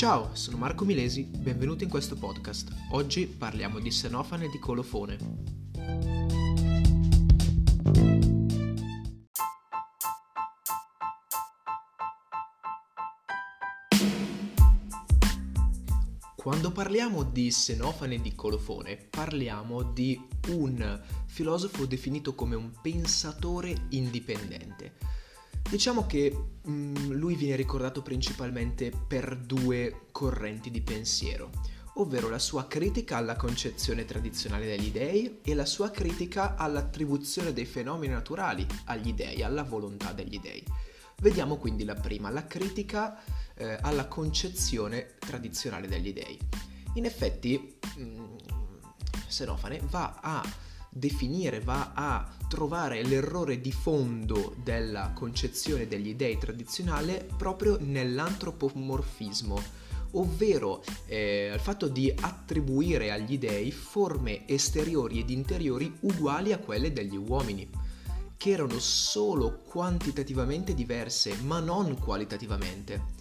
Ciao, sono Marco Milesi, benvenuto in questo podcast. Oggi parliamo di Senofane di Colofone. Quando parliamo di Senofane di Colofone, parliamo di un filosofo definito come un pensatore indipendente. Diciamo che mh, mm, lui viene ricordato principalmente per due correnti di pensiero, ovvero la sua critica alla concezione tradizionale degli dei e la sua critica all'attribuzione dei fenomeni naturali agli dei, alla volontà degli dei. Vediamo quindi la prima, la critica eh, alla concezione tradizionale degli dei. In effetti, mh, mm, Senofane va a definire, va a trovare l'errore di fondo della concezione degli dei tradizionale proprio nell'antropomorfismo, ovvero eh, il fatto di attribuire agli dei forme esteriori ed interiori uguali a quelle degli uomini che erano solo quantitativamente diverse, ma non qualitativamente.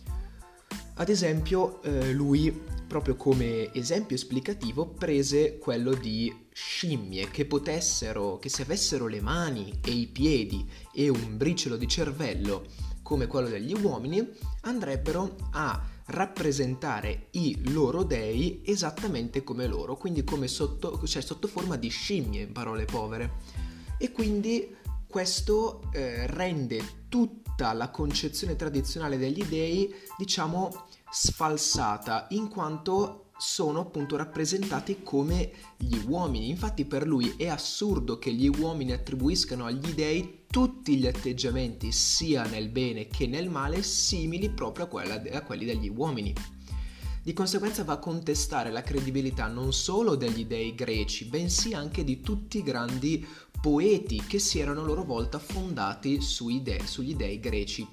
Ad esempio, eh, lui, proprio come esempio esplicativo, prese quello di scimmie che potessero, che se avessero le mani e i piedi e un briciolo di cervello come quello degli uomini, andrebbero a rappresentare i loro dei esattamente come loro, quindi come sotto, cioè sotto forma di scimmie, in parole povere. E quindi questo eh, rende tutta la concezione tradizionale degli dei, diciamo, sfalsata, in quanto sono appunto rappresentati come gli uomini. Infatti per lui è assurdo che gli uomini attribuiscano agli dei tutti gli atteggiamenti, sia nel bene che nel male, simili proprio a, quelli degli uomini. Di conseguenza va a contestare la credibilità non solo degli dei greci, bensì anche di tutti i grandi poeti che si erano a loro volta fondati dei, sugli dei greci.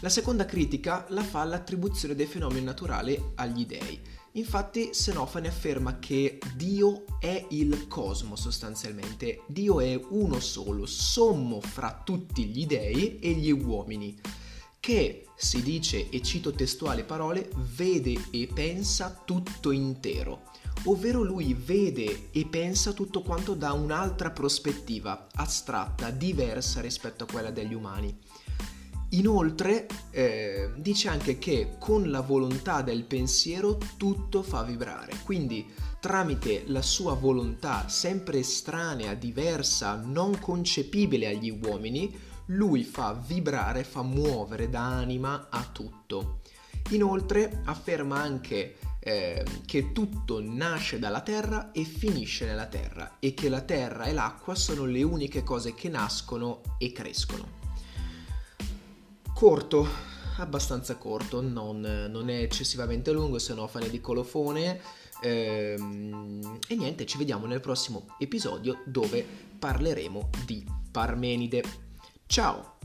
La seconda critica la fa all'attribuzione dei fenomeni naturali agli dei. Infatti Senofane afferma che Dio è il cosmo sostanzialmente, Dio è uno solo, sommo fra tutti gli dei e gli uomini che, si dice, e cito testuali parole, vede e pensa tutto intero, ovvero lui vede e pensa tutto quanto da un'altra prospettiva, astratta, diversa rispetto a quella degli umani. Inoltre eh, dice anche che con la volontà del pensiero tutto fa vibrare, quindi tramite la sua volontà sempre estranea, diversa, non concepibile agli uomini, lui fa vibrare, fa muovere da anima a tutto. Inoltre afferma anche eh, che tutto nasce dalla terra e finisce nella terra e che la terra e l'acqua sono le uniche cose che nascono e crescono. Corto, abbastanza corto, non, non è eccessivamente lungo, se no fane di colofone. Ehm, e niente, ci vediamo nel prossimo episodio dove parleremo di Parmenide. Ciao!